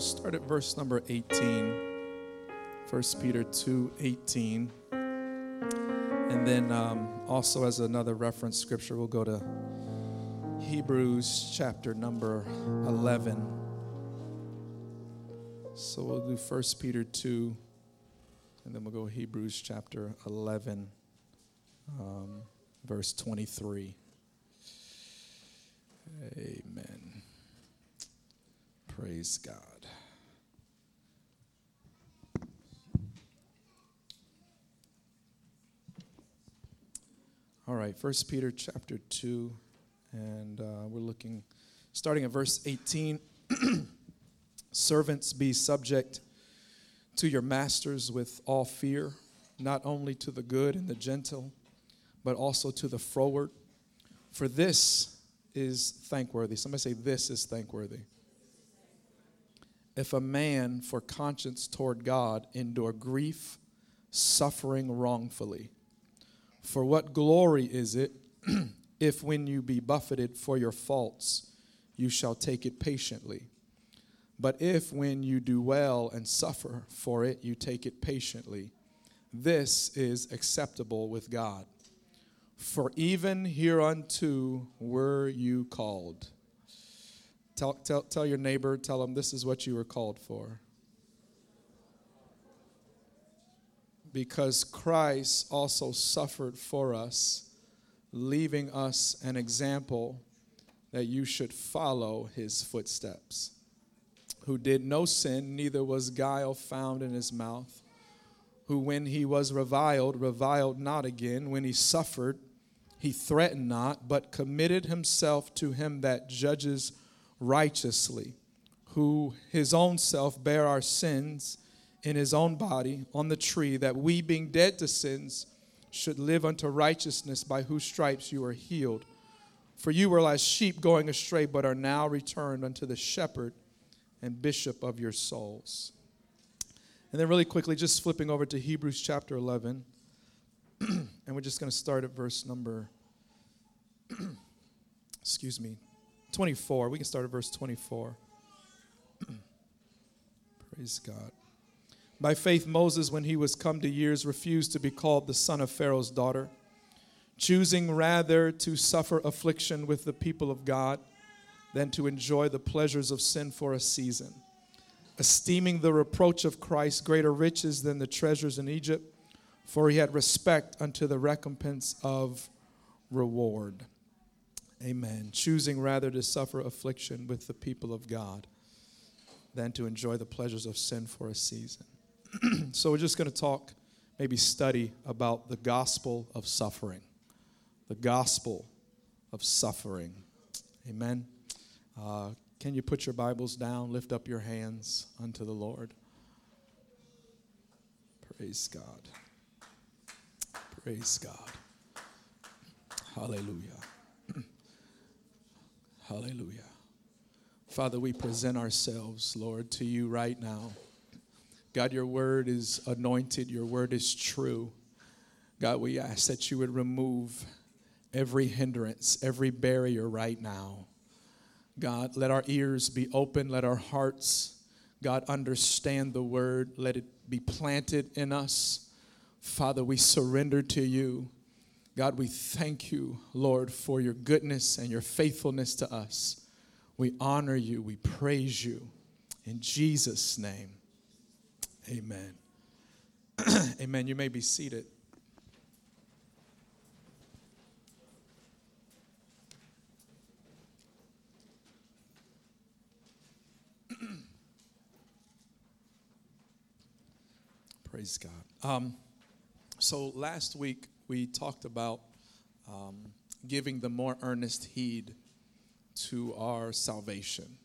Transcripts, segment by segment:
We'll start at verse number 18. 1 Peter 2 18. And then um, also, as another reference scripture, we'll go to Hebrews chapter number 11. So we'll do 1 Peter 2, and then we'll go Hebrews chapter 11, um, verse 23. Amen. Praise God. All right, First Peter chapter 2, and uh, we're looking, starting at verse 18. Servants, be subject to your masters with all fear, not only to the good and the gentle, but also to the froward. For this is thankworthy. Somebody say, This is thankworthy. If a man for conscience toward God endure grief, suffering wrongfully. For what glory is it if when you be buffeted for your faults, you shall take it patiently? But if when you do well and suffer for it, you take it patiently, this is acceptable with God. For even hereunto were you called. Tell, tell, tell your neighbor, tell him this is what you were called for. Because Christ also suffered for us, leaving us an example that you should follow his footsteps. Who did no sin, neither was guile found in his mouth. Who, when he was reviled, reviled not again. When he suffered, he threatened not, but committed himself to him that judges righteously, who his own self bare our sins in his own body on the tree, that we, being dead to sins, should live unto righteousness, by whose stripes you are healed. For you were like sheep going astray, but are now returned unto the shepherd and bishop of your souls. And then, really quickly, just flipping over to Hebrews chapter 11. and we're just going to start at verse number, excuse me, 24. We can start at verse 24. Praise God. By faith, Moses, when he was come to years, refused to be called the son of Pharaoh's daughter, choosing rather to suffer affliction with the people of God than to enjoy the pleasures of sin for a season, esteeming the reproach of Christ greater riches than the treasures in Egypt for he had respect unto the recompense of reward. Amen. Choosing rather to suffer affliction with the people of God than to enjoy the pleasures of sin for a season. so we're just going to talk, maybe study about the gospel of suffering. The gospel of suffering. Amen. Uh, can you put your Bibles down, lift up your hands unto the Lord? Praise God. Praise God. Hallelujah. Hallelujah. Father, we present ourselves, Lord, to you right now. God, your word is anointed, your word is true. God, we ask that you would remove every hindrance, every barrier right now. God, let our ears be open, let our hearts, God, understand the word, let it be planted in us. Father, we surrender to you. God, we thank you, Lord, for your goodness and your faithfulness to us. We honor you, we praise you. In Jesus' name, amen. amen. You may be seated. Praise God. Um, so last week we talked about um, giving the more earnest heed to our salvation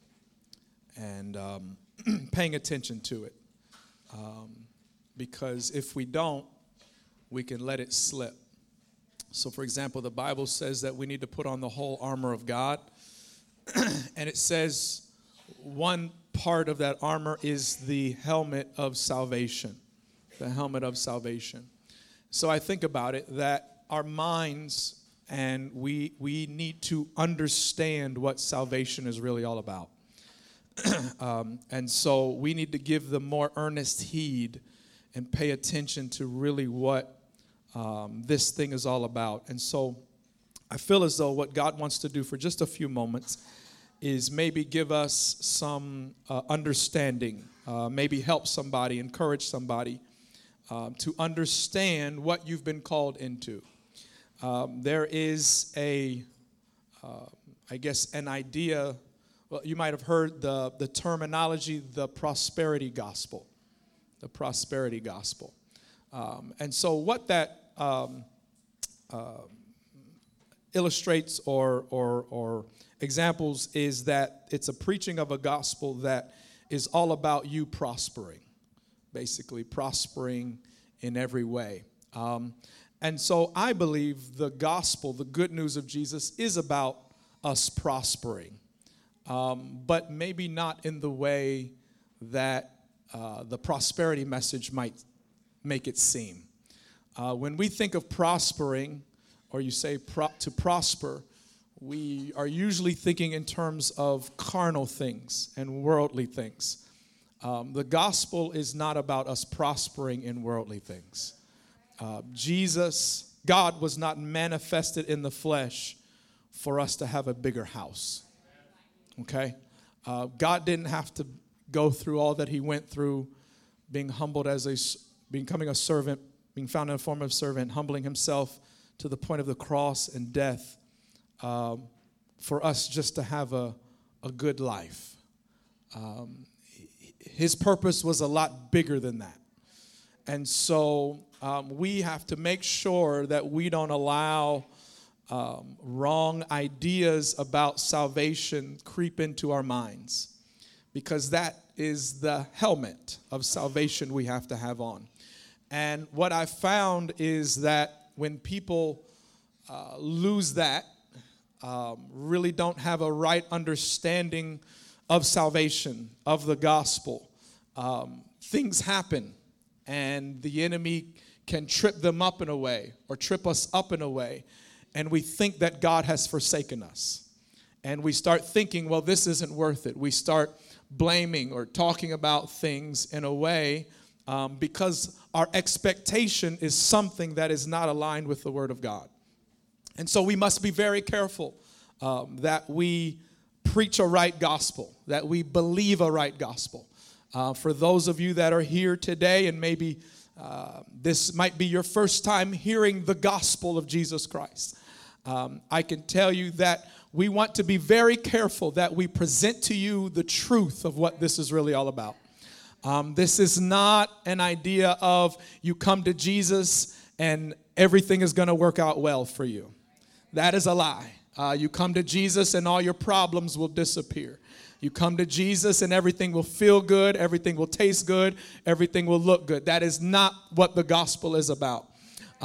and um, paying attention to it. Um, because if we don't, we can let it slip. So, for example, the Bible says that we need to put on the whole armor of God. and it says one part of that armor is the helmet of salvation. The helmet of salvation. So I think about it that our minds and we we need to understand what salvation is really all about. um, and so we need to give them more earnest heed and pay attention to really what um, this thing is all about. And so I feel as though what God wants to do for just a few moments is maybe give us some uh, understanding, uh, maybe help somebody, encourage somebody um, to understand what you've been called into. Um, there is a, uh, I guess, an idea. You might have heard the, the terminology, the prosperity gospel. The prosperity gospel. Um, and so, what that um, uh, illustrates or, or, or examples is that it's a preaching of a gospel that is all about you prospering, basically, prospering in every way. Um, and so I believe the gospel, the good news of Jesus, is about us prospering, um, but maybe not in the way that uh, the prosperity message might make it seem. Uh, when we think of prospering, or you say pro- to prosper, we are usually thinking in terms of carnal things and worldly things. Um, the gospel is not about us prospering in worldly things. Uh, Jesus, God was not manifested in the flesh for us to have a bigger house. Okay? Uh, God didn't have to go through all that he went through, being humbled as a, becoming a servant, being found in the form of servant, humbling himself to the point of the cross and death um, for us just to have a, a good life. Um, his purpose was a lot bigger than that. And so um, we have to make sure that we don't allow um, wrong ideas about salvation creep into our minds because that is the helmet of salvation we have to have on. And what I found is that when people uh, lose that, um, really don't have a right understanding of salvation, of the gospel, um, things happen and the enemy can trip them up in a way or trip us up in a way. And we think that God has forsaken us. And we start thinking, well, this isn't worth it. We start blaming or talking about things in a way um, because our expectation is something that is not aligned with the Word of God. And so we must be very careful um, that we preach a right gospel, that we believe a right gospel. Uh, for those of you that are here today, and maybe uh, this might be your first time hearing the gospel of Jesus Christ, um, I can tell you that we want to be very careful that we present to you the truth of what this is really all about. Um, this is not an idea of you come to Jesus and everything is going to work out well for you. That is a lie. Uh, you come to Jesus and all your problems will disappear. You come to Jesus and everything will feel good, everything will taste good, everything will look good. That is not what the gospel is about.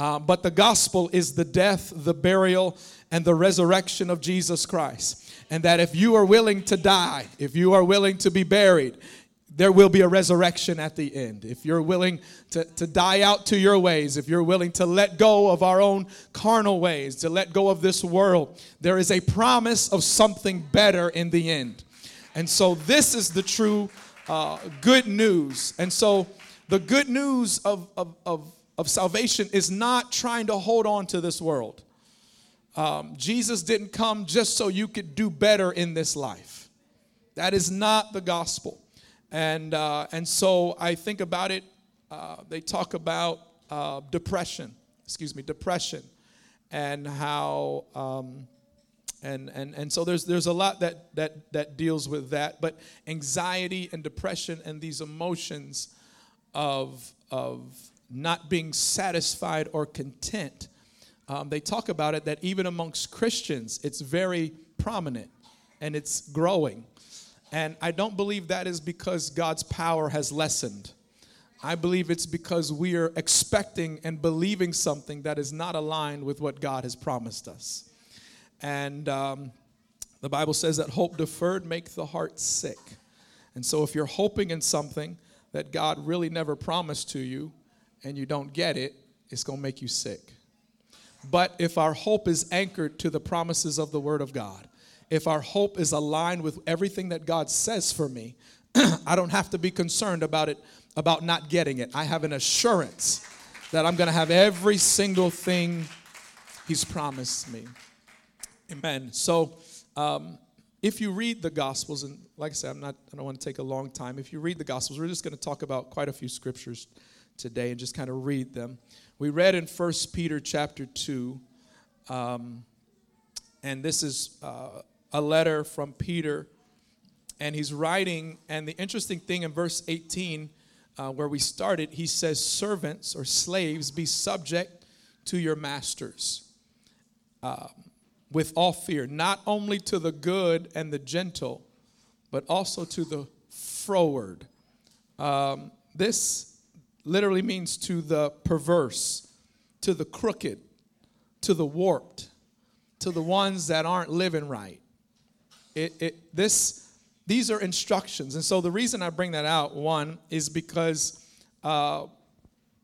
Uh, but the gospel is the death, the burial, and the resurrection of Jesus Christ. And that if you are willing to die, if you are willing to be buried, there will be a resurrection at the end. If you're willing to, to die out to your ways, if you're willing to let go of our own carnal ways, to let go of this world, there is a promise of something better in the end. And so, this is the true uh, good news. And so, the good news of, of, of, of, salvation is not trying to hold on to this world. Um, Jesus didn't come just so you could do better in this life. That is not the gospel. And, uh, and so I think about it, uh, they talk about uh, depression, excuse me, depression, and how, um, and, and, and so there's, there's a lot that, that, that deals with that. But anxiety and depression and these emotions of, of not being satisfied or content, um, they talk about it that even amongst Christians, it's very prominent and it's growing. And I don't believe that is because God's power has lessened. I believe it's because we are expecting and believing something that is not aligned with what God has promised us. And um, the Bible says that hope deferred makes the heart sick. And so if you're hoping in something that God really never promised to you and you don't get it, it's going to make you sick. But if our hope is anchored to the promises of the Word of God, if our hope is aligned with everything that God says for me, I don't have to be concerned about it, about not getting it. I have an assurance that I'm going to have every single thing He's promised me. Amen. So, um, if you read the Gospels, and like I said, I'm not, I don't want to take a long time. If you read the Gospels, we're just going to talk about quite a few scriptures today and just kind of read them. We read in 1 Peter chapter 2, um, and this is uh, a letter from Peter, and he's writing. And the interesting thing in verse 18, uh, where we started, he says, Servants or slaves, be subject to your masters. Um, with all fear, not only to the good and the gentle, but also to the froward. Um, this literally means to the perverse, to the crooked, to the warped, to the ones that aren't living right. It, it, this, these are instructions. And so the reason I bring that out, one, is because uh,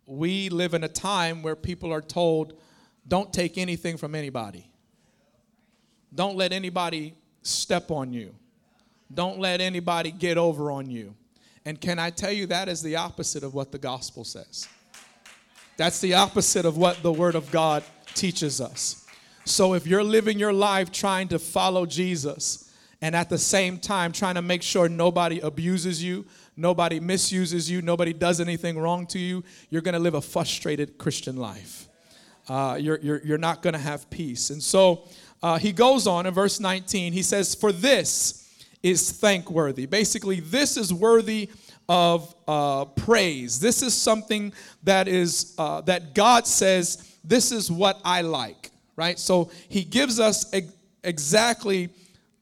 we live in a time where people are told, don't take anything from anybody. Don't let anybody step on you. Don't let anybody get over on you. And can I tell you that is the opposite of what the gospel says? That's the opposite of what the word of God teaches us. So if you're living your life trying to follow Jesus and at the same time trying to make sure nobody abuses you, nobody misuses you, nobody does anything wrong to you, you're going to live a frustrated Christian life. Uh, you're, you're, you're not going to have peace. And so uh, he goes on in verse 19, he says, For this is thankworthy. Basically, this is worthy of uh, praise. This is something that is uh, that God says, this is what I like, right? So he gives us ex- exactly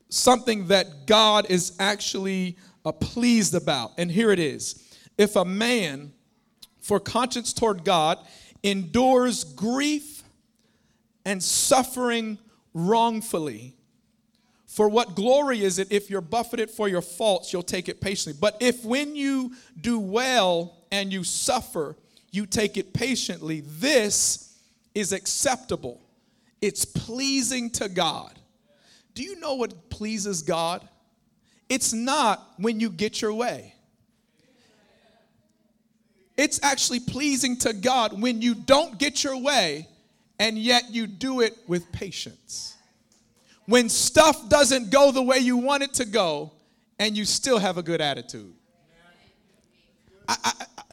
something that God is actually uh, pleased about. And here it is. If a man, for conscience toward God, endures grief and suffering wrongfully. For what glory is it if you're buffeted for your faults, you'll take it patiently? But if when you do well and you suffer, you take it patiently, this is acceptable. It's pleasing to God. Do you know what pleases God? It's not when you get your way. It's actually pleasing to God when you don't get your way and yet you do it with patience. When stuff doesn't go the way you want it to go, and you still have a good attitude. I, I, I,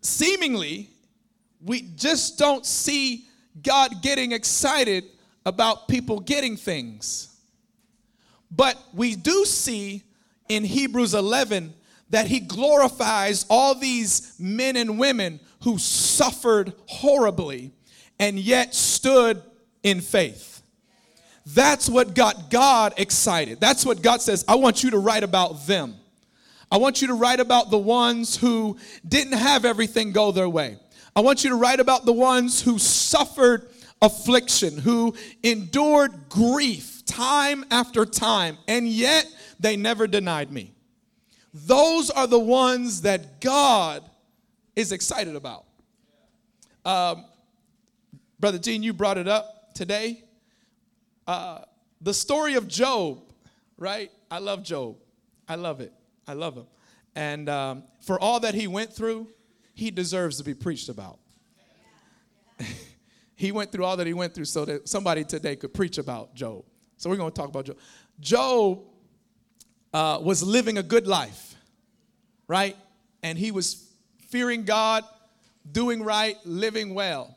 seemingly, we just don't see God getting excited about people getting things. But we do see in Hebrews 11 that he glorifies all these men and women who suffered horribly and yet stood in faith. That's what got God excited. That's what God says, I want you to write about them. I want you to write about the ones who didn't have everything go their way. I want you to write about the ones who suffered affliction, who endured grief time after time, and yet they never denied me. Those are the ones that God is excited about. Um, Brother Gene, you brought it up today. Uh, the story of Job, right? I love Job. I love it. I love him. And um, for all that he went through, he deserves to be preached about. he went through all that he went through so that somebody today could preach about Job. So we're going to talk about Job. Job uh, was living a good life, right? And he was fearing God, doing right, living well.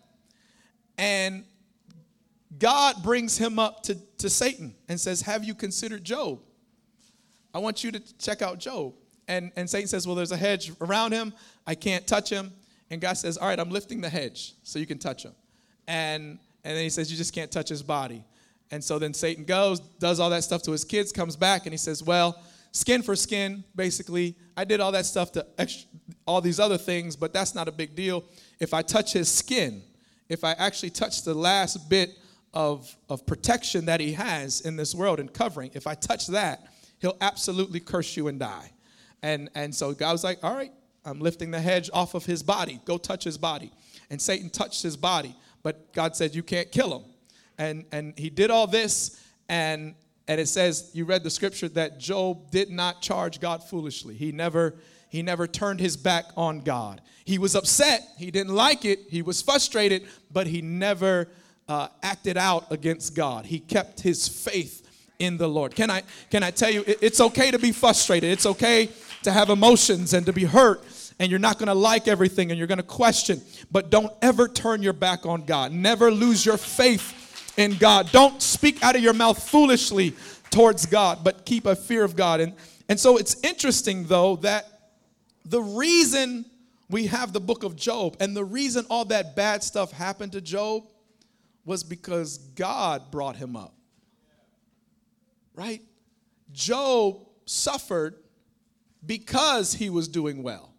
And God brings him up to, to Satan and says, Have you considered Job? I want you to check out Job. And, and Satan says, Well, there's a hedge around him. I can't touch him. And God says, All right, I'm lifting the hedge so you can touch him. And, and then he says, You just can't touch his body. And so then Satan goes, does all that stuff to his kids, comes back, and he says, Well, skin for skin, basically. I did all that stuff to extra, all these other things, but that's not a big deal. If I touch his skin, if I actually touch the last bit of, of protection that he has in this world and covering, if I touch that, he'll absolutely curse you and die. And, and so God was like, all right, I'm lifting the hedge off of his body. Go touch his body. And Satan touched his body, but God said, you can't kill him. And, and he did all this, and, and it says you read the scripture that Job did not charge God foolishly. He never he never turned his back on God. He was upset. He didn't like it. He was frustrated, but he never uh, acted out against God. He kept his faith in the Lord. Can I can I tell you it's okay to be frustrated. It's okay to have emotions and to be hurt and you're not going to like everything and you're going to question, but don't ever turn your back on God. Never lose your faith in God. Don't speak out of your mouth foolishly towards God, but keep a fear of God. And and so it's interesting though that the reason we have the book of Job and the reason all that bad stuff happened to Job was because God brought him up. Right? Job suffered because he was doing well.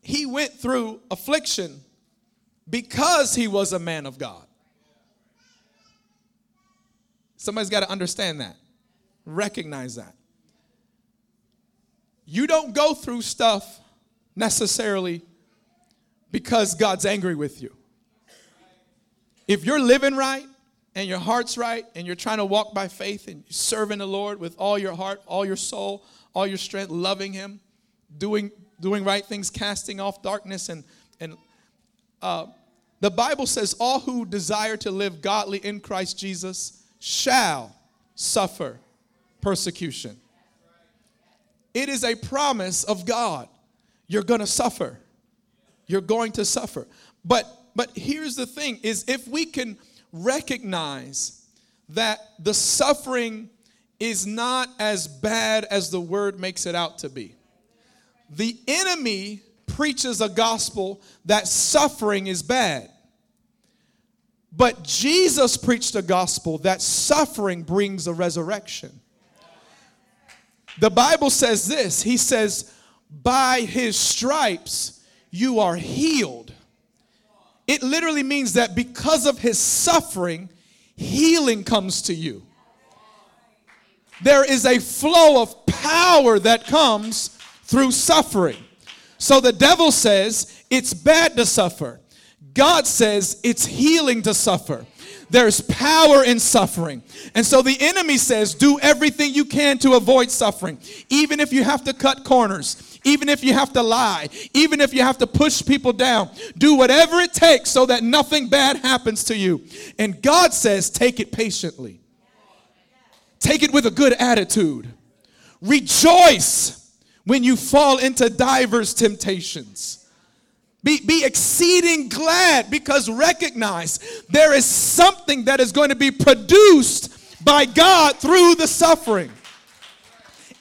He went through affliction because he was a man of God. Somebody's got to understand that. Recognize that. You don't go through stuff necessarily because God's angry with you. If you're living right and your heart's right and you're trying to walk by faith and serving the Lord with all your heart, all your soul, all your strength, loving Him, doing doing right things, casting off darkness, and and uh, the Bible says, "All who desire to live godly in Christ Jesus shall suffer persecution." It is a promise of God. You're going to suffer. You're going to suffer. But but here's the thing is if we can recognize that the suffering is not as bad as the word makes it out to be. The enemy preaches a gospel that suffering is bad. But Jesus preached a gospel that suffering brings a resurrection. The Bible says this He says, By his stripes you are healed. It literally means that because of his suffering, healing comes to you. There is a flow of power that comes through suffering. So the devil says it's bad to suffer. God says it's healing to suffer. There's power in suffering. And so the enemy says, do everything you can to avoid suffering, even if you have to cut corners, even if you have to lie, even if you have to push people down, do whatever it takes so that nothing bad happens to you. And God says, take it patiently, take it with a good attitude, rejoice when you fall into diverse temptations. Be, be exceeding glad because recognize there is something that is going to be produced by God through the suffering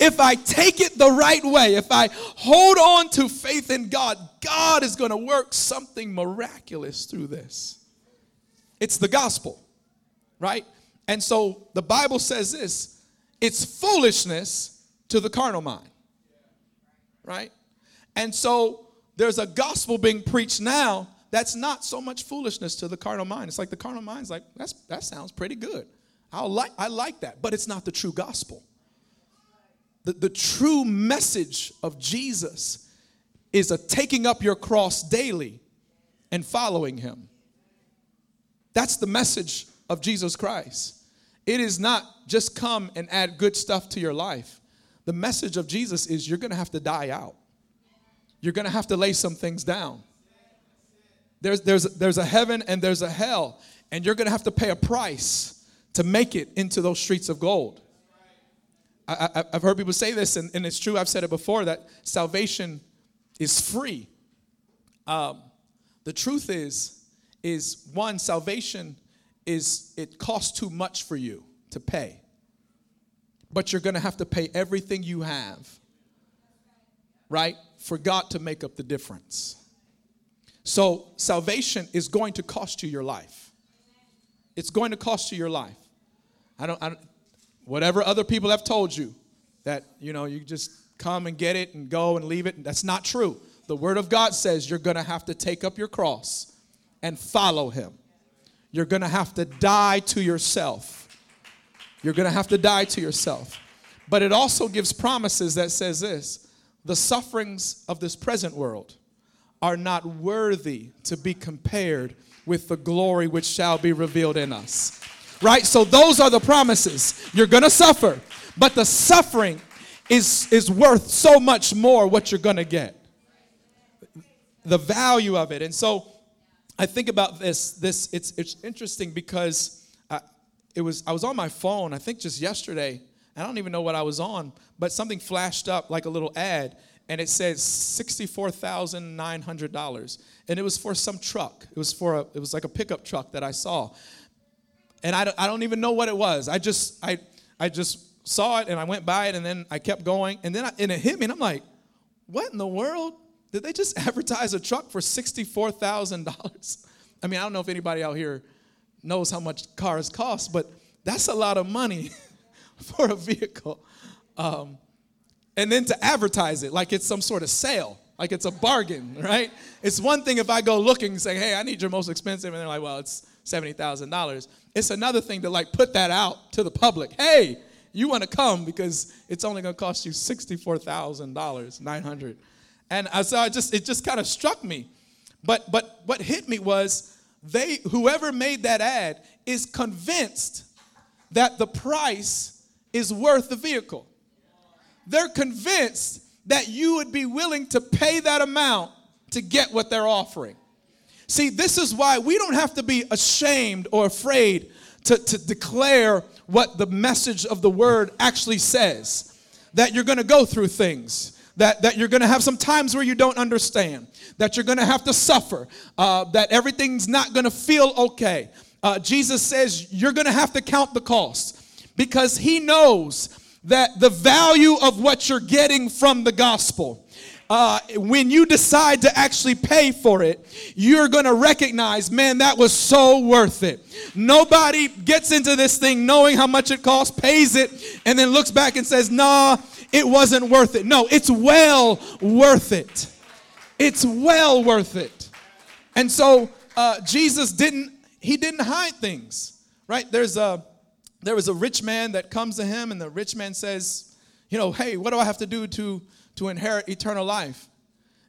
if I take it the right way, if I hold on to faith in God, God is going to work something miraculous through this. It's the gospel, right? And so the Bible says this it's foolishness to the carnal mind, right? And so there's a gospel being preached now that's not so much foolishness to the carnal mind. It's like the carnal mind's like, that's, that sounds pretty good. I like, I like that, but it's not the true gospel. The, the true message of Jesus is a taking up your cross daily and following him. That's the message of Jesus Christ. It is not just come and add good stuff to your life. The message of Jesus is you're going to have to die out. You're going to have to lay some things down. There's, there's, there's a heaven and there's a hell, and you're going to have to pay a price to make it into those streets of gold. I, have heard people say this, and, and, it's true. I've said it before that salvation is free. Um, the truth is, is one salvation is it costs too much for you to pay, but you're going to have to pay everything you have, right, for God to make up the difference. So salvation is going to cost you your life. It's going to cost you your life. I don't, I don't whatever other people have told you that you know you just come and get it and go and leave it that's not true the word of god says you're going to have to take up your cross and follow him you're going to have to die to yourself you're going to have to die to yourself but it also gives promises that says this the sufferings of this present world are not worthy to be compared with the glory which shall be revealed in us. Right? So those are the promises. You're going to suffer, but the suffering is, is worth so much more what you're going to get. The value of it. And so I think about this. This it's it's interesting because I, it was I was on my phone. I think just yesterday. I don't even know what I was on, but something flashed up like a little ad, and it said sixty-four thousand nine hundred dollars, and it was for some truck. It was for a, it was like a pickup truck that I saw, and I don't, I don't even know what it was. I just I I just saw it and I went by it, and then I kept going, and then I, and it hit me, and I'm like, what in the world? Did they just advertise a truck for sixty-four thousand dollars? I mean, I don't know if anybody out here knows how much cars cost, but that's a lot of money for a vehicle. Um, and then to advertise it like it's some sort of sale, like it's a bargain, right? It's one thing if I go looking and say, hey, I need your most expensive, and they're like, well, it's $70,000. It's another thing to like put that out to the public. Hey, you want to come because it's only going to cost you $64,000, 900 And I, so I just, it just kind of struck me. But, but what hit me was they, whoever made that ad is convinced that the price is worth the vehicle they're convinced that you would be willing to pay that amount to get what they're offering. See, this is why we don't have to be ashamed or afraid to, to declare what the message of the word actually says. That you're gonna go through things, that, that you're gonna have some times where you don't understand, that you're gonna have to suffer, uh, that everything's not gonna feel okay. Uh, Jesus says you're gonna have to count the cost because He knows that the value of what you're getting from the gospel uh, when you decide to actually pay for it, you're going to recognize, man, that was so worth it. Nobody gets into this thing knowing how much it costs, pays it, and then looks back and says, nah, it wasn't worth it. No, it's well worth it. It's well worth it. And so uh, Jesus didn't, he didn't hide things, right? There's a, there was a rich man that comes to him, and the rich man says, You know, hey, what do I have to do to, to inherit eternal life?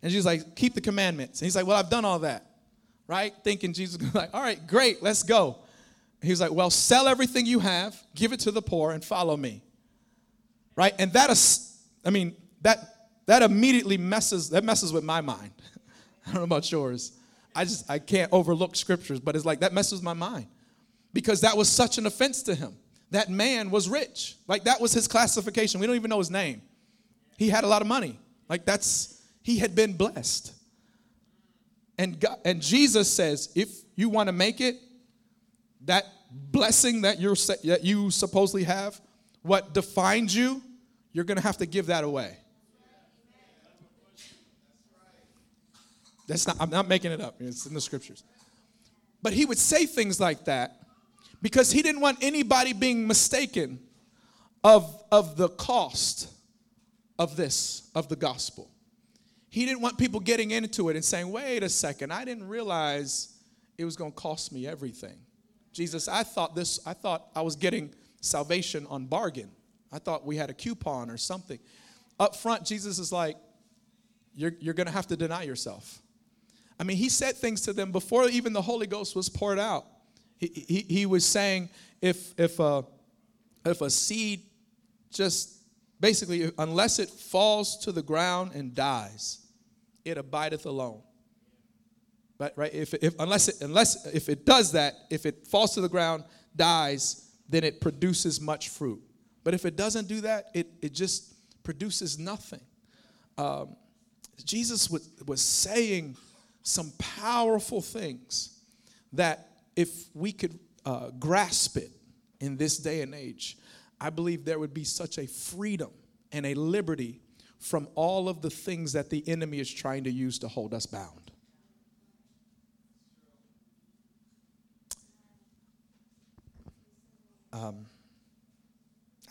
And she's like, Keep the commandments. And he's like, Well, I've done all that, right? Thinking Jesus was like, All right, great, let's go. And he's like, Well, sell everything you have, give it to the poor, and follow me. Right? And that is, I mean, that that immediately messes that messes with my mind. I don't know about yours. I just I can't overlook scriptures, but it's like that messes my mind because that was such an offense to him that man was rich. Like that was his classification. We don't even know his name. He had a lot of money. Like that's he had been blessed. And God, and Jesus says, if you want to make it, that blessing that you're that you supposedly have, what defines you, you're going to have to give that away. That's not I'm not making it up. It's in the scriptures. But he would say things like that because he didn't want anybody being mistaken of, of the cost of this, of the gospel. He didn't want people getting into it and saying, wait a second, I didn't realize it was going to cost me everything. Jesus, I thought this, I thought I was getting salvation on bargain. I thought we had a coupon or something. Up front, Jesus is like, you're, you're going to have to deny yourself. I mean, he said things to them before even the Holy Ghost was poured out. He, he, he was saying if, if, a, if a seed just basically, unless it falls to the ground and dies, it abideth alone. But right, if, if unless it unless if it does that, if it falls to the ground, dies, then it produces much fruit. But if it doesn't do that, it, it just produces nothing. Um, Jesus was, was saying some powerful things that if we could uh, grasp it in this day and age, I believe there would be such a freedom and a liberty from all of the things that the enemy is trying to use to hold us bound. Um,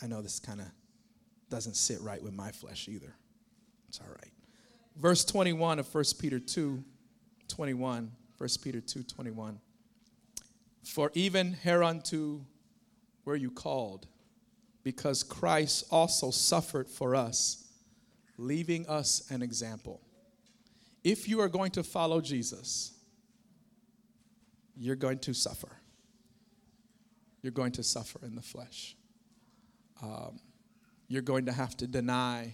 I know this kind of doesn't sit right with my flesh either. It's all right. Verse 21 of 1 Peter 2 21. 1 Peter 2 21. For even hereunto were you called, because Christ also suffered for us, leaving us an example, if you are going to follow Jesus, you're going to suffer. You're going to suffer in the flesh. Um, you're going to have to deny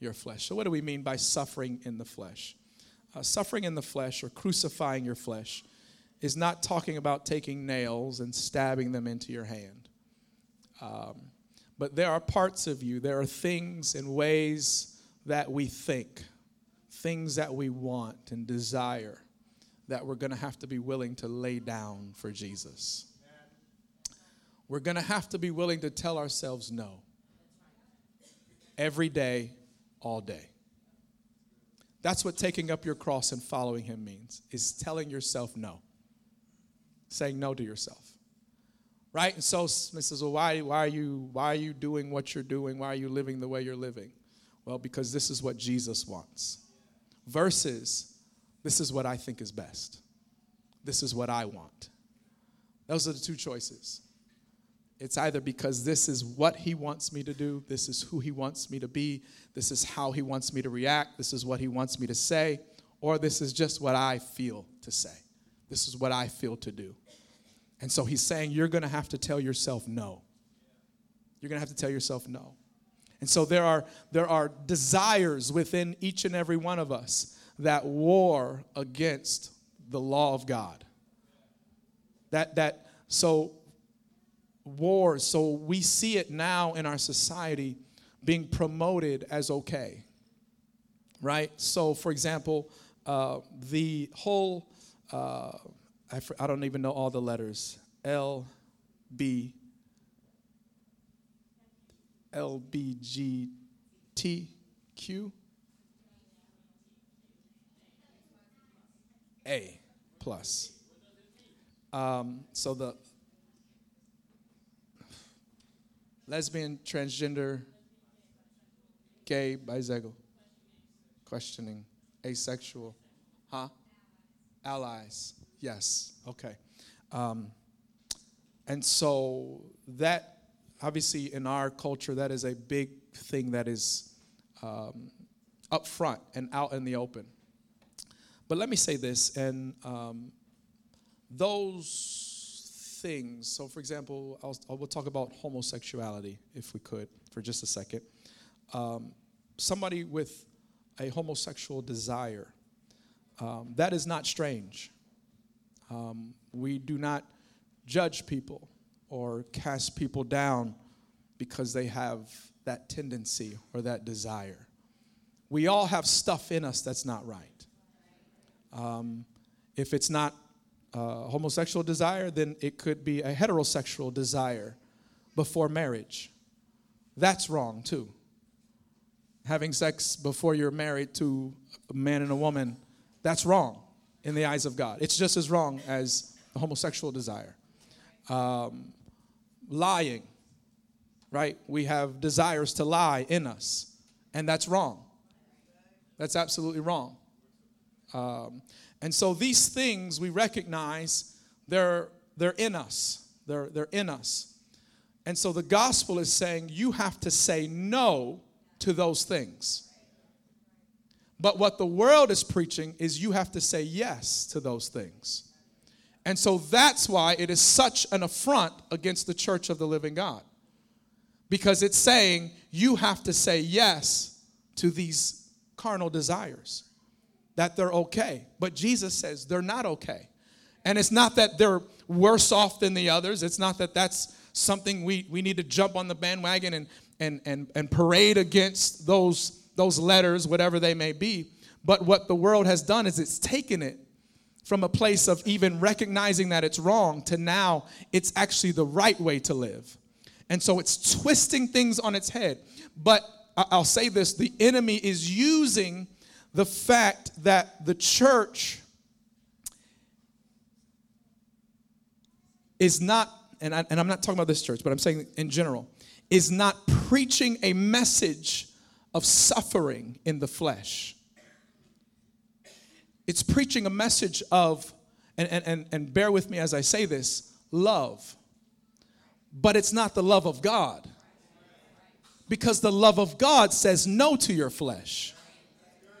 your flesh. So, what do we mean by suffering in the flesh? Uh, suffering in the flesh or crucifying your flesh is not talking about taking nails and stabbing them into your hand. Um, but there are parts of you, there are things and ways that we think, things that we want and desire that we're going to have to be willing to lay down for Jesus. We're going to have to be willing to tell ourselves no every day, all day. That's what taking up your cross and following him means, is telling yourself no. Saying no to yourself. Right? And so Smith says, Well, why, why, are you, why are you doing what you're doing? Why are you living the way you're living? Well, because this is what Jesus wants. Versus, this is what I think is best. This is what I want. Those are the two choices. It's either because this is what he wants me to do, this is who he wants me to be, this is how he wants me to react, this is what he wants me to say, or this is just what I feel to say. This is what I feel to do. And so he's saying you're going to have to tell yourself no. You're going to have to tell yourself no. And so there are there are desires within each and every one of us that war against the law of God. That that so wars. So we see it now in our society being promoted as okay, right? So, for example, uh, the whole, uh, I, I don't even know all the letters, L, B, L, B, G, T, Q, A plus. Um, so the lesbian, transgender, gay, bisexual, questioning, asexual, huh? Allies, yes, okay. Um, and so that, obviously, in our culture, that is a big thing that is um, up front and out in the open. But let me say this, and um, those things. So, for example, I'll, I will talk about homosexuality, if we could, for just a second. Um, somebody with a homosexual desire, um, that is not strange. Um, we do not judge people or cast people down because they have that tendency or that desire. We all have stuff in us that's not right. Um, if it's not uh, homosexual desire, then it could be a heterosexual desire before marriage. That's wrong too. Having sex before you're married to a man and a woman, that's wrong in the eyes of God. It's just as wrong as a homosexual desire. Um, lying, right? We have desires to lie in us, and that's wrong. That's absolutely wrong. Um, and so these things we recognize they're, they're in us. They're, they're in us. And so the gospel is saying you have to say no to those things. But what the world is preaching is you have to say yes to those things. And so that's why it is such an affront against the church of the living God. Because it's saying you have to say yes to these carnal desires that they're okay. But Jesus says they're not okay. And it's not that they're worse off than the others. It's not that that's something we, we need to jump on the bandwagon and, and, and, and parade against those, those letters, whatever they may be. But what the world has done is it's taken it from a place of even recognizing that it's wrong to now it's actually the right way to live. And so it's twisting things on its head. But I'll say this the enemy is using the fact that the church is not, and, I, I'm not talking about this church, but I'm saying in general, is not preaching a message of suffering in the flesh. It's preaching a message of, and, and, and bear with me as I say this, love. But it's not the love of God. Because the love of God says no to your flesh.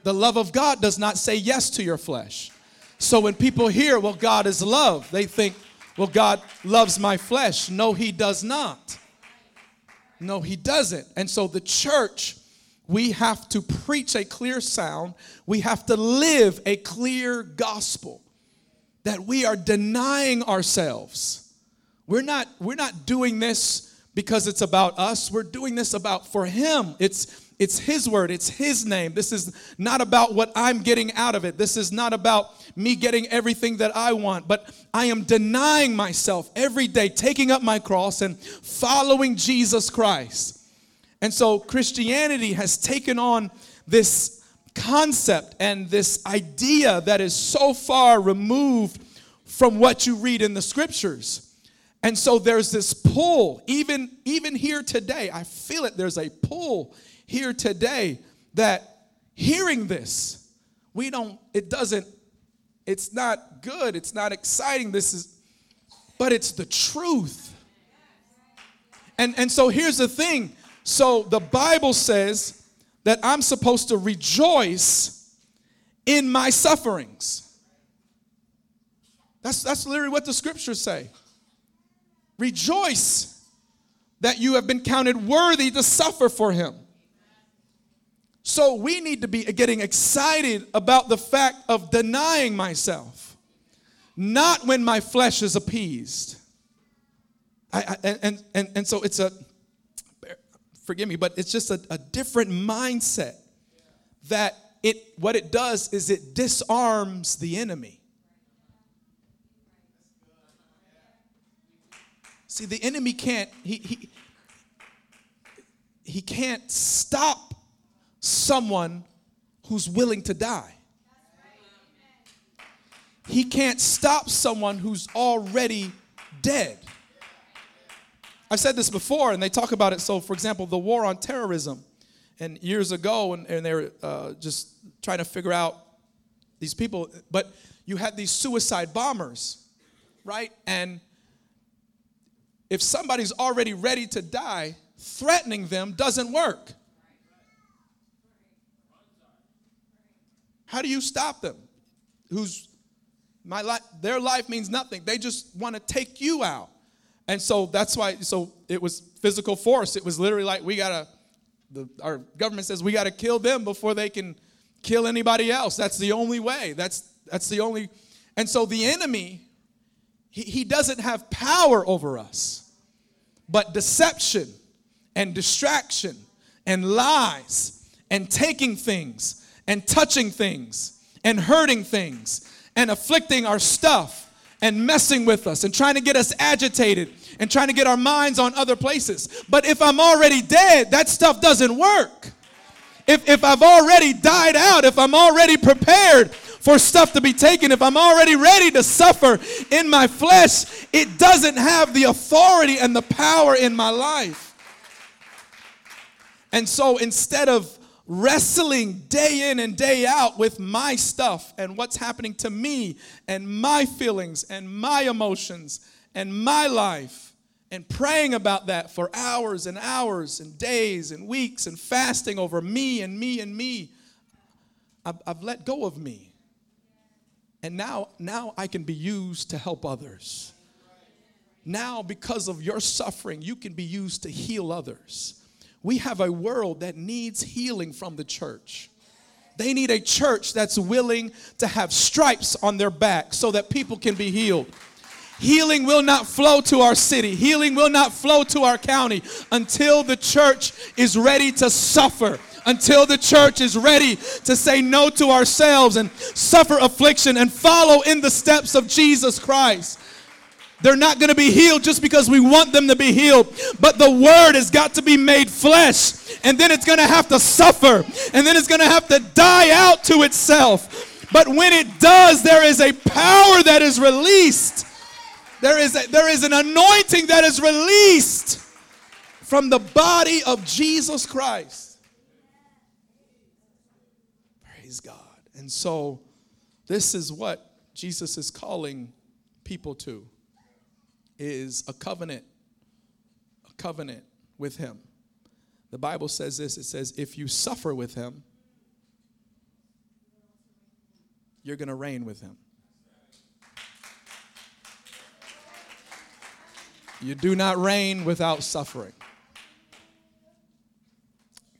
the love of God does not say yes to your flesh. So when people hear, well, God is love, they think, well, God loves my flesh. No, He does not. No, He doesn't. And so the church, we have to preach a clear sound, we have to live a clear gospel that we are denying ourselves. We're not, we're not doing this because it's about us. We're doing this about for him. It's it's his word, it's his name. This is not about what I'm getting out of it. This is not about me getting everything that I want, but I am denying myself every day, taking up my cross and following Jesus Christ. And so Christianity has taken on this concept and this idea that is so far removed from what you read in the scriptures. And so there's this pull, even, even here today, I feel it, there's a pull here today that hearing this, we don't, it doesn't, it's not good, it's not exciting. This is, but it's the truth. And, and so here's the thing. So the Bible says that I'm supposed to rejoice in my sufferings. That's, that's literally what the scriptures say. Rejoice that you have been counted worthy to suffer for him. So we need to be getting excited about the fact of denying myself, not when my flesh is appeased. I, I, and, and, and so it's a, forgive me, but it's just a, a different mindset that it, what it does is it disarms the enemy. See, the enemy can't, he, he, he can't stop someone who's willing to die. He can't stop someone who's already dead. I've said this before, and they talk about it. So, for example, the war on terrorism, and years ago, and, and they were uh, just trying to figure out these people, but you had these suicide bombers, right? And if somebody's already ready to die, threatening them doesn't work. How do you stop them? Who's my life, their life means nothing. They just want to take you out. And so that's why, so it was physical force. It was literally like we gotta, the, our government says we gotta kill them before they can kill anybody else. That's the only way. That's that's the only, and so the enemy he, he doesn't have power over us, but deception and distraction and lies and taking things and touching things and hurting things and afflicting our stuff and messing with us and trying to get us agitated and trying to get our minds on other places. But if I'm already dead, that stuff doesn't work. If, if I've already died out, if I'm already prepared for stuff to be taken, if I'm already ready to suffer in my flesh, it doesn't have the authority and the power in my life. And so instead of wrestling day in and day out with my stuff and what's happening to me and my feelings and my emotions and my life and praying about that for hours and hours and days and weeks and fasting over me and me and me. I've, I've let go of me. And now, now I can be used to help others. Now, because of your suffering, you can be used to heal others. We have a world that needs healing from the church. They need a church that's willing to have stripes on their back so that people can be healed. Healing will not flow to our city. Healing will not flow to our county until the church is ready to suffer until the church is ready to say no to ourselves and suffer affliction and follow in the steps of Jesus Christ. They're not going to be healed just because we want them to be healed. But the word has got to be made flesh. And then it's going to have to suffer. And then it's going to have to die out to itself. But when it does, there is a power that is released. There is, a, there is an anointing that is released from the body of Jesus Christ. Praise God. And so, this is what Jesus is calling people to is a covenant a covenant with him the bible says this it says if you suffer with him you're going to reign with him. You do not reign without suffering.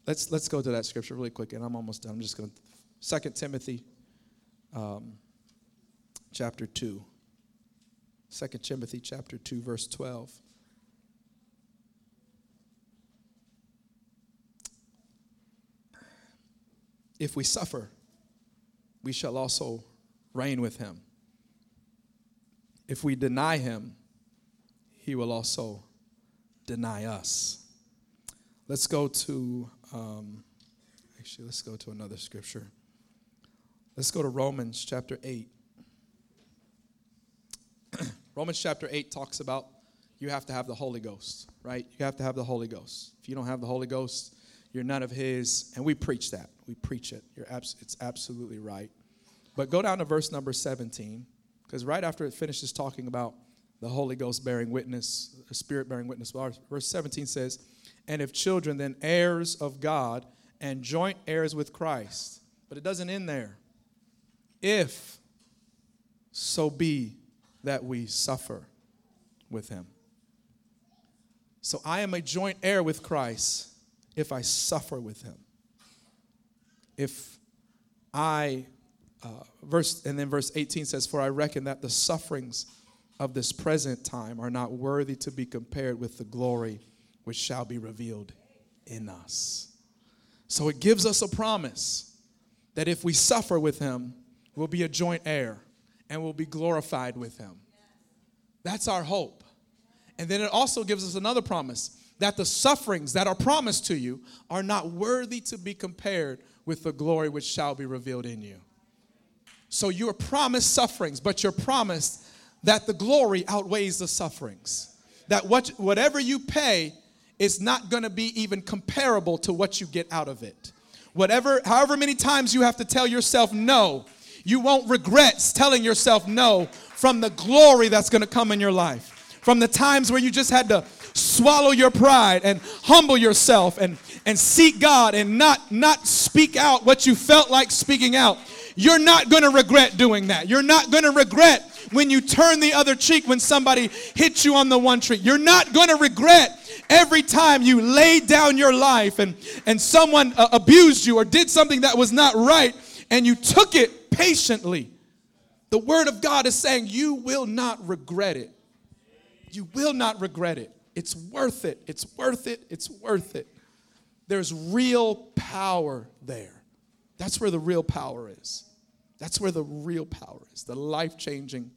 Let's, let's go to that scripture really quick, and I'm almost done. I'm just going to, 2 Timothy um, chapter 2. 2 Timothy chapter 2, verse 12. If we suffer, we shall also reign with him. If we deny him, he will also deny us. Let's go to, um, actually, let's go to another scripture. Let's go to Romans chapter 8. Romans chapter 8 talks about you have to have the Holy Ghost, right? You have to have the Holy Ghost. If you don't have the Holy Ghost, you're none of His. And we preach that. We preach it. You're abs- it's absolutely right. But go down to verse number 17, because right after it finishes talking about the Holy Ghost bearing witness, the Spirit bearing witness. Verse 17 says, And if children, then heirs of God and joint heirs with Christ. But it doesn't end there. If so be that we suffer with him. So I am a joint heir with Christ if I suffer with him. If I, uh, verse, and then verse 18 says, For I reckon that the sufferings of this present time are not worthy to be compared with the glory which shall be revealed in us. So it gives us a promise that if we suffer with him, we'll be a joint heir and we'll be glorified with him. That's our hope. And then it also gives us another promise that the sufferings that are promised to you are not worthy to be compared with the glory which shall be revealed in you. So you're promised sufferings, but you're promised that the glory outweighs the sufferings. That what, whatever you pay is not going to be even comparable to what you get out of it. Whatever, however many times you have to tell yourself no, you won't regret telling yourself no from the glory that's going to come in your life. From the times where you just had to swallow your pride and humble yourself and, and seek God and not, not speak out what you felt like speaking out. You're not going to regret doing that. You're not going to regret when you turn the other cheek when somebody hits you on the one cheek. You're not going to regret every time you laid down your life and, and someone uh, abused you or did something that was not right and you took it patiently. The Word of God is saying you will not regret it. You will not regret it. It's worth it. It's worth it. It's worth it. There's real power there. That's where the real power is. That's where the real power is. The life changing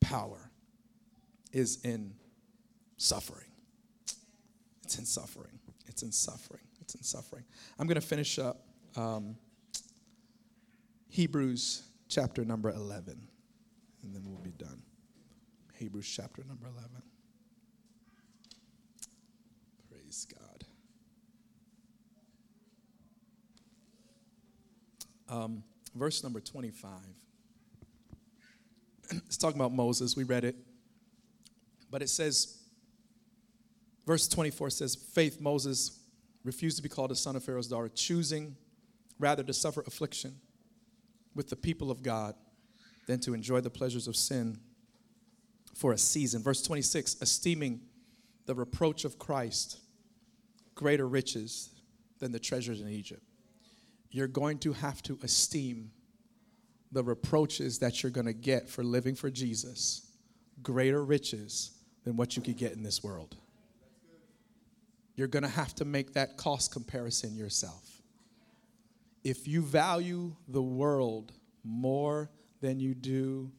power is in suffering. It's in suffering. It's in suffering. It's in suffering. I'm going to finish up um, Hebrews chapter number 11, and then we'll be done. Hebrews chapter number 11. Praise God. Um, verse number 25. it's talking about Moses. We read it. But it says, verse 24 says, Faith, Moses refused to be called a son of Pharaoh's daughter, choosing rather to suffer affliction with the people of God than to enjoy the pleasures of sin for a season. Verse 26, esteeming the reproach of Christ greater riches than the treasures in Egypt. You're going to have to esteem the reproaches that you're going to get for living for Jesus greater riches than what you could get in this world. You're going to have to make that cost comparison yourself. If you value the world more than you do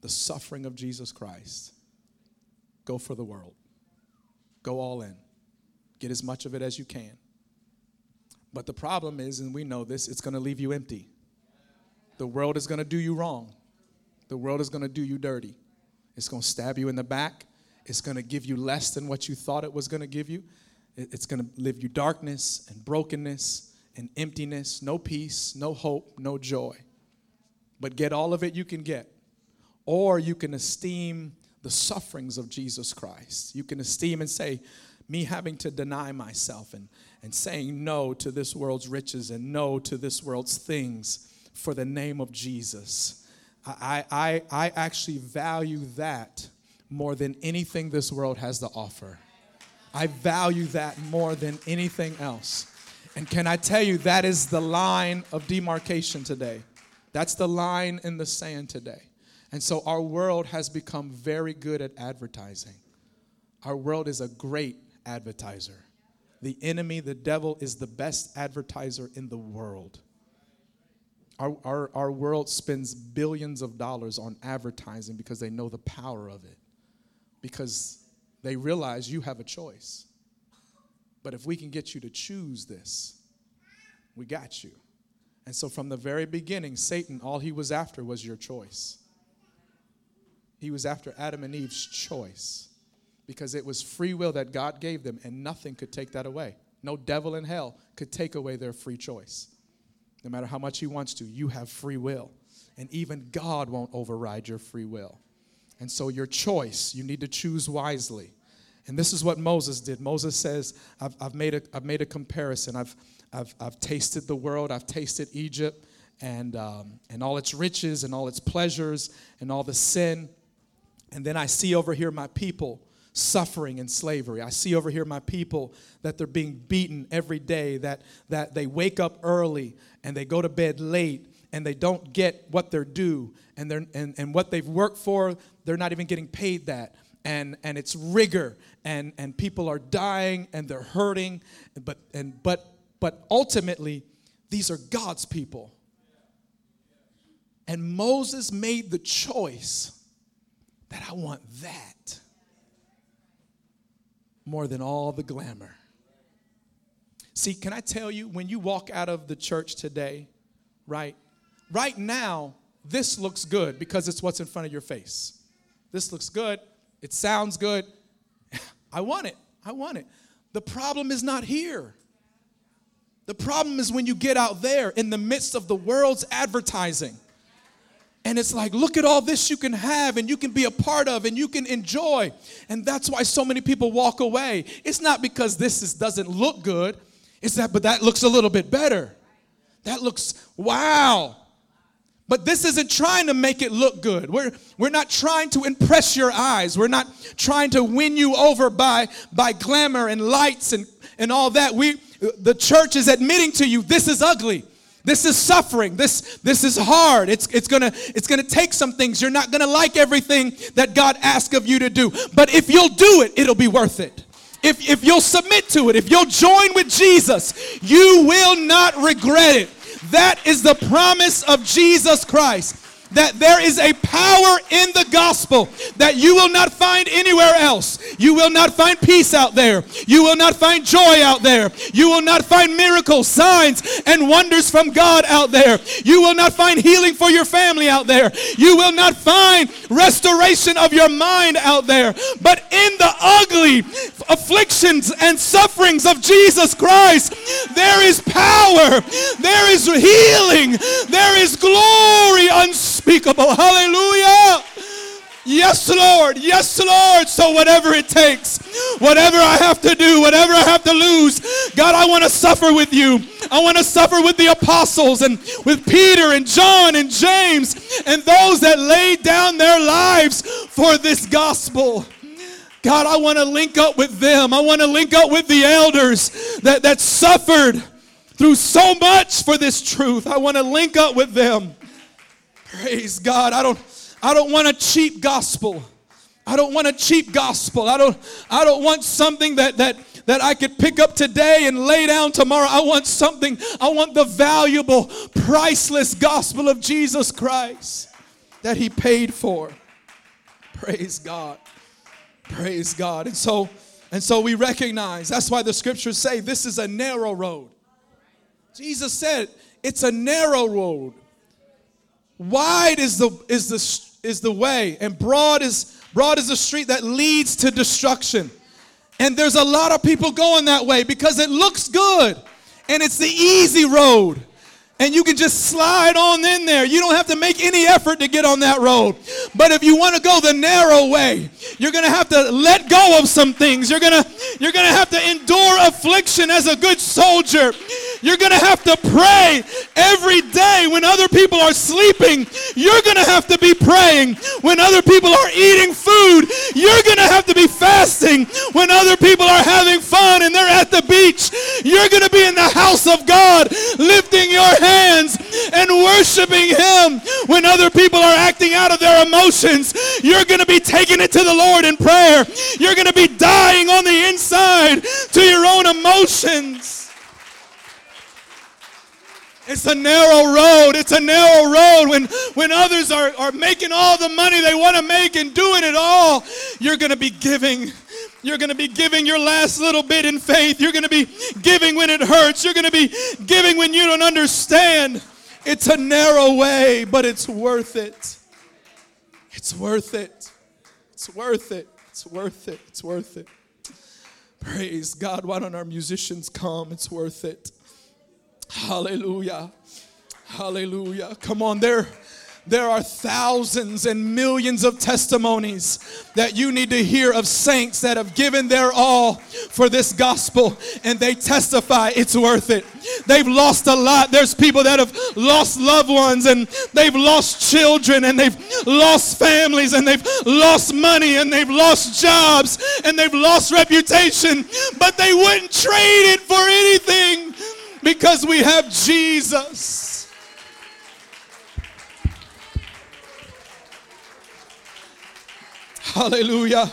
the suffering of Jesus Christ, go for the world. Go all in. Get as much of it as you can. But the problem is, and we know this, it's going to leave you empty. The world is going to do you wrong. The world is going to do you dirty. It's going to stab you in the back. It's going to give you less than what you thought it was going to give you. It's going to live you darkness and brokenness and emptiness, no peace, no hope, no joy. But get all of it you can get. Or you can esteem the sufferings of Jesus Christ. You can esteem and say, me having to deny myself and, and saying no to this world's riches and no to this world's things for the name of Jesus. I, I, I actually value that more than anything this world has to offer. I value that more than anything else. And can I tell you, that is the line of demarcation today. That's the line in the sand today. And so our world has become very good at advertising. Our world is a great advertiser. The enemy, the devil, is the best advertiser in the world. Our, our, our world spends billions of dollars on advertising because they know the power of it, because they realize you have a choice. But if we can get you to choose this, we got you. And so from the very beginning, Satan, all he was after was your choice. He was after Adam and Eve's choice because it was free will that God gave them, and nothing could take that away. No devil in hell could take away their free choice. No matter how much he wants to, you have free will. And even God won't override your free will. And so, your choice, you need to choose wisely. And this is what Moses did. Moses says, I've, I've, made, a, I've made a comparison. I've, I've, I've tasted the world, I've tasted Egypt and, um, and all its riches and all its pleasures and all the sin. And then I see over here my people suffering in slavery. I see over here my people that they're being beaten every day, that, that they wake up early and they go to bed late and they don't get what they're due and, they're, and, and what they've worked for, they're not even getting paid that. And, and it's rigor and, and people are dying and they're hurting. But, and, but, but ultimately, these are God's people. And Moses made the choice that I want that more than all the glamour. See, can I tell you, when you walk out of the church today, right? Right now, this looks good because it's what's in front of your face. This looks good. It sounds good. I want it. I want it. The problem is not here. The problem is when you get out there in the midst of the world's advertising and it's like, look at all this you can have and you can be a part of and you can enjoy. And that's why so many people walk away. It's not because this is, doesn't look good, it's that, but that looks a little bit better. That looks, wow. But this isn't trying to make it look good. We're, we're not trying to impress your eyes. We're not trying to win you over by, by glamour and lights and, and all that. We, the church is admitting to you this is ugly. This is suffering. This, this is hard. It's, it's, gonna, it's gonna take some things. You're not gonna like everything that God asks of you to do. But if you'll do it, it'll be worth it. If, if you'll submit to it, if you'll join with Jesus, you will not regret it. That is the promise of Jesus Christ that there is a power in the gospel that you will not find anywhere else. You will not find peace out there. You will not find joy out there. You will not find miracles, signs, and wonders from God out there. You will not find healing for your family out there. You will not find restoration of your mind out there. But in the ugly afflictions and sufferings of Jesus Christ, there is power, there is healing, there is glory unspeakable. Hallelujah. Yes, Lord. Yes, Lord. So, whatever it takes, whatever I have to do, whatever I have to lose, God, I want to suffer with you. I want to suffer with the apostles and with Peter and John and James and those that laid down their lives for this gospel. God, I want to link up with them. I want to link up with the elders that, that suffered through so much for this truth. I want to link up with them. Praise God. I don't I don't want a cheap gospel. I don't want a cheap gospel. I don't I don't want something that that that I could pick up today and lay down tomorrow. I want something, I want the valuable, priceless gospel of Jesus Christ that He paid for. Praise God. Praise God. And so, and so we recognize that's why the scriptures say this is a narrow road. Jesus said it's a narrow road. Wide is the, is the, is the way, and broad is, broad is the street that leads to destruction. And there's a lot of people going that way because it looks good and it's the easy road. And you can just slide on in there. You don't have to make any effort to get on that road. But if you want to go the narrow way, you're going to have to let go of some things. You're going to you're going to have to endure affliction as a good soldier. You're going to have to pray every day when other people are sleeping. You're going to have to be praying when other people are eating food. You're going to have to be fasting when other people are having fun and they're at the beach. You're going to be in the house of God lifting your hands and worshiping Him when other people are acting out of their emotions. You're going to be taking it to the Lord in prayer. You're going to be dying on the inside to your own emotions. It's a narrow road. It's a narrow road when, when others are, are making all the money they want to make and doing it all. You're going to be giving. You're going to be giving your last little bit in faith. You're going to be giving when it hurts. You're going to be giving when you don't understand. It's a narrow way, but it's worth it. It's worth it. It's worth it. It's worth it. It's worth it. Praise God. Why don't our musicians come? It's worth it. Hallelujah. Hallelujah. Come on, there. There are thousands and millions of testimonies that you need to hear of saints that have given their all for this gospel and they testify it's worth it. They've lost a lot. There's people that have lost loved ones and they've lost children and they've lost families and they've lost money and they've lost jobs and they've lost reputation, but they wouldn't trade it for anything because we have Jesus. Hallelujah.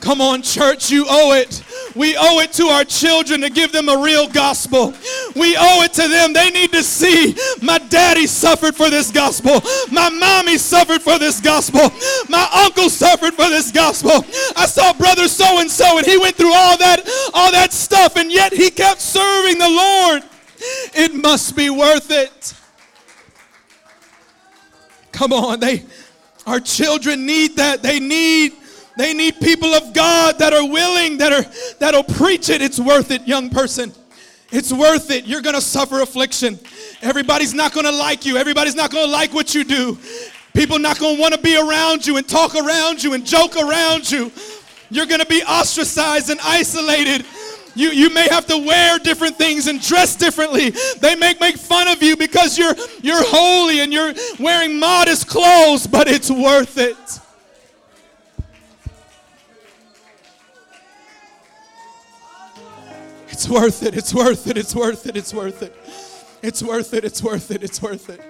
Come on, church, you owe it. We owe it to our children to give them a real gospel. We owe it to them. They need to see my daddy suffered for this gospel. My mommy suffered for this gospel. My uncle suffered for this gospel. I saw brother so and so and he went through all that all that stuff and yet he kept serving the Lord. It must be worth it. Come on, they our children need that. They need they need people of God that are willing, that are that'll preach it. It's worth it, young person. It's worth it. You're going to suffer affliction. Everybody's not going to like you. Everybody's not going to like what you do. People not going to want to be around you and talk around you and joke around you. You're going to be ostracized and isolated. You, you may have to wear different things and dress differently. They may make fun of you because you're, you're holy and you're wearing modest clothes, but it's worth it. It's worth it. It's worth it. It's worth it. It's worth it. It's worth it. It's worth it. It's worth it.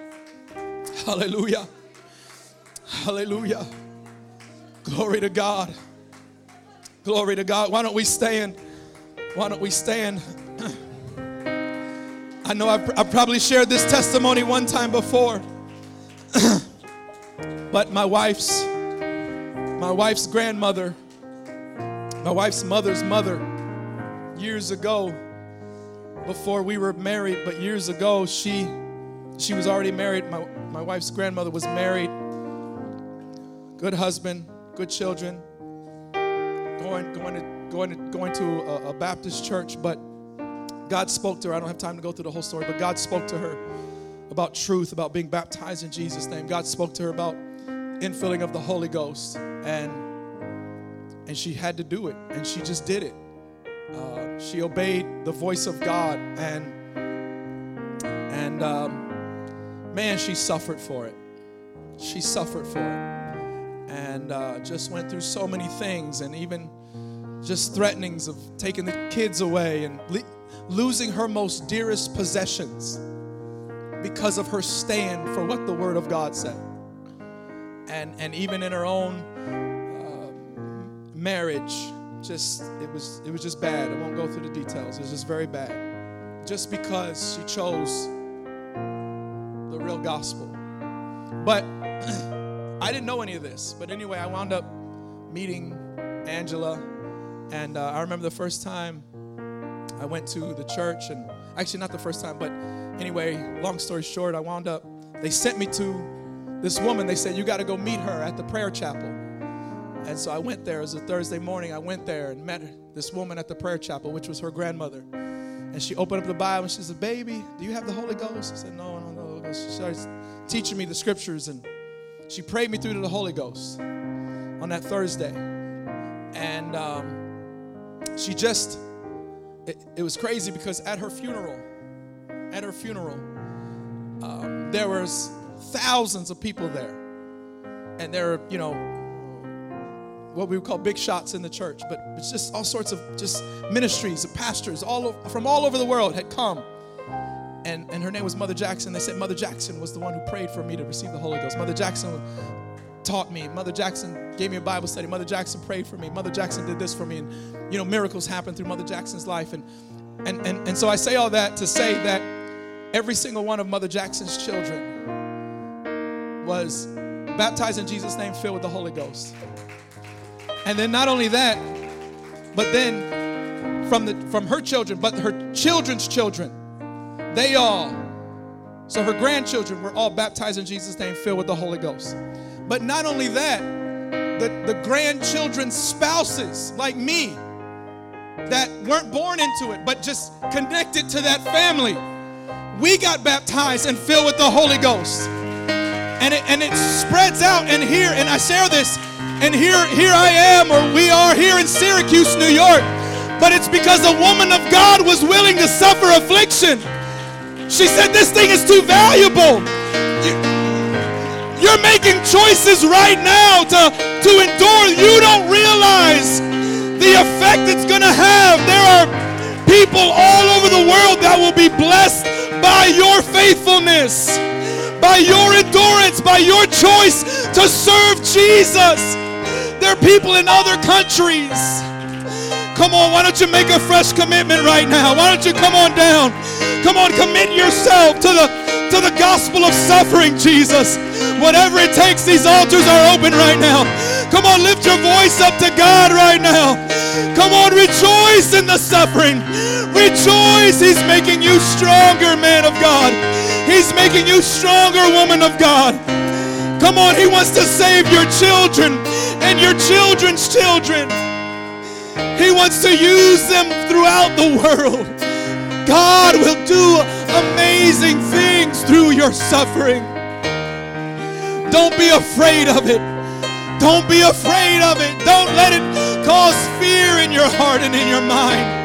Hallelujah. Hallelujah. Glory to God. Glory to God. Why don't we stand? Why don't we stand? I know I've, I've probably shared this testimony one time before, but my wife's my wife's grandmother, my wife's mother's mother, years ago, before we were married, but years ago, she she was already married. My, my wife's grandmother was married. Good husband, good children, going going to going to going to a, a Baptist church, but God spoke to her. I don't have time to go through the whole story, but God spoke to her about truth, about being baptized in Jesus' name. God spoke to her about infilling of the Holy Ghost, and and she had to do it, and she just did it. Uh, she obeyed the voice of God, and and um, man, she suffered for it. She suffered for it, and uh, just went through so many things, and even just threatenings of taking the kids away and le- losing her most dearest possessions because of her stand for what the Word of God said. And, and even in her own uh, marriage, just it was it was just bad. I won't go through the details. It was just very bad. Just because she chose the real gospel. But I didn't know any of this. But anyway, I wound up meeting Angela and uh, I remember the first time I went to the church, and actually, not the first time, but anyway, long story short, I wound up, they sent me to this woman. They said, You got to go meet her at the prayer chapel. And so I went there. It was a Thursday morning. I went there and met this woman at the prayer chapel, which was her grandmother. And she opened up the Bible and she said, Baby, do you have the Holy Ghost? I said, No, I don't know. She started teaching me the scriptures and she prayed me through to the Holy Ghost on that Thursday. And um, she just, it, it was crazy because at her funeral, at her funeral, um, there was thousands of people there, and there are you know what we would call big shots in the church, but it's just all sorts of just ministries pastors all from all over the world had come. And, and her name was Mother Jackson. They said Mother Jackson was the one who prayed for me to receive the Holy Ghost. Mother Jackson taught me. Mother Jackson gave me a Bible study. Mother Jackson prayed for me. Mother Jackson did this for me. And, you know, miracles happened through Mother Jackson's life. And, and, and, and so I say all that to say that every single one of Mother Jackson's children was baptized in Jesus' name, filled with the Holy Ghost. And then not only that, but then from the from her children, but her children's children, they all, so her grandchildren were all baptized in Jesus' name, filled with the Holy Ghost. But not only that, the, the grandchildren's spouses, like me, that weren't born into it, but just connected to that family, we got baptized and filled with the Holy Ghost. And it, and it spreads out, and here, and I share this and here, here I am, or we are here in Syracuse, New York. But it's because a woman of God was willing to suffer affliction. She said, This thing is too valuable. You're making choices right now to, to endure. You don't realize the effect it's going to have. There are people all over the world that will be blessed by your faithfulness, by your endurance, by your choice to serve Jesus. There are people in other countries. Come on, why don't you make a fresh commitment right now? Why don't you come on down? Come on, commit yourself to the to the gospel of suffering, Jesus. Whatever it takes, these altars are open right now. Come on, lift your voice up to God right now. Come on, rejoice in the suffering. Rejoice. He's making you stronger, man of God. He's making you stronger, woman of God. Come on, He wants to save your children and your children's children. He wants to use them throughout the world. God will do amazing things through your suffering. Don't be afraid of it. Don't be afraid of it. Don't let it cause fear in your heart and in your mind.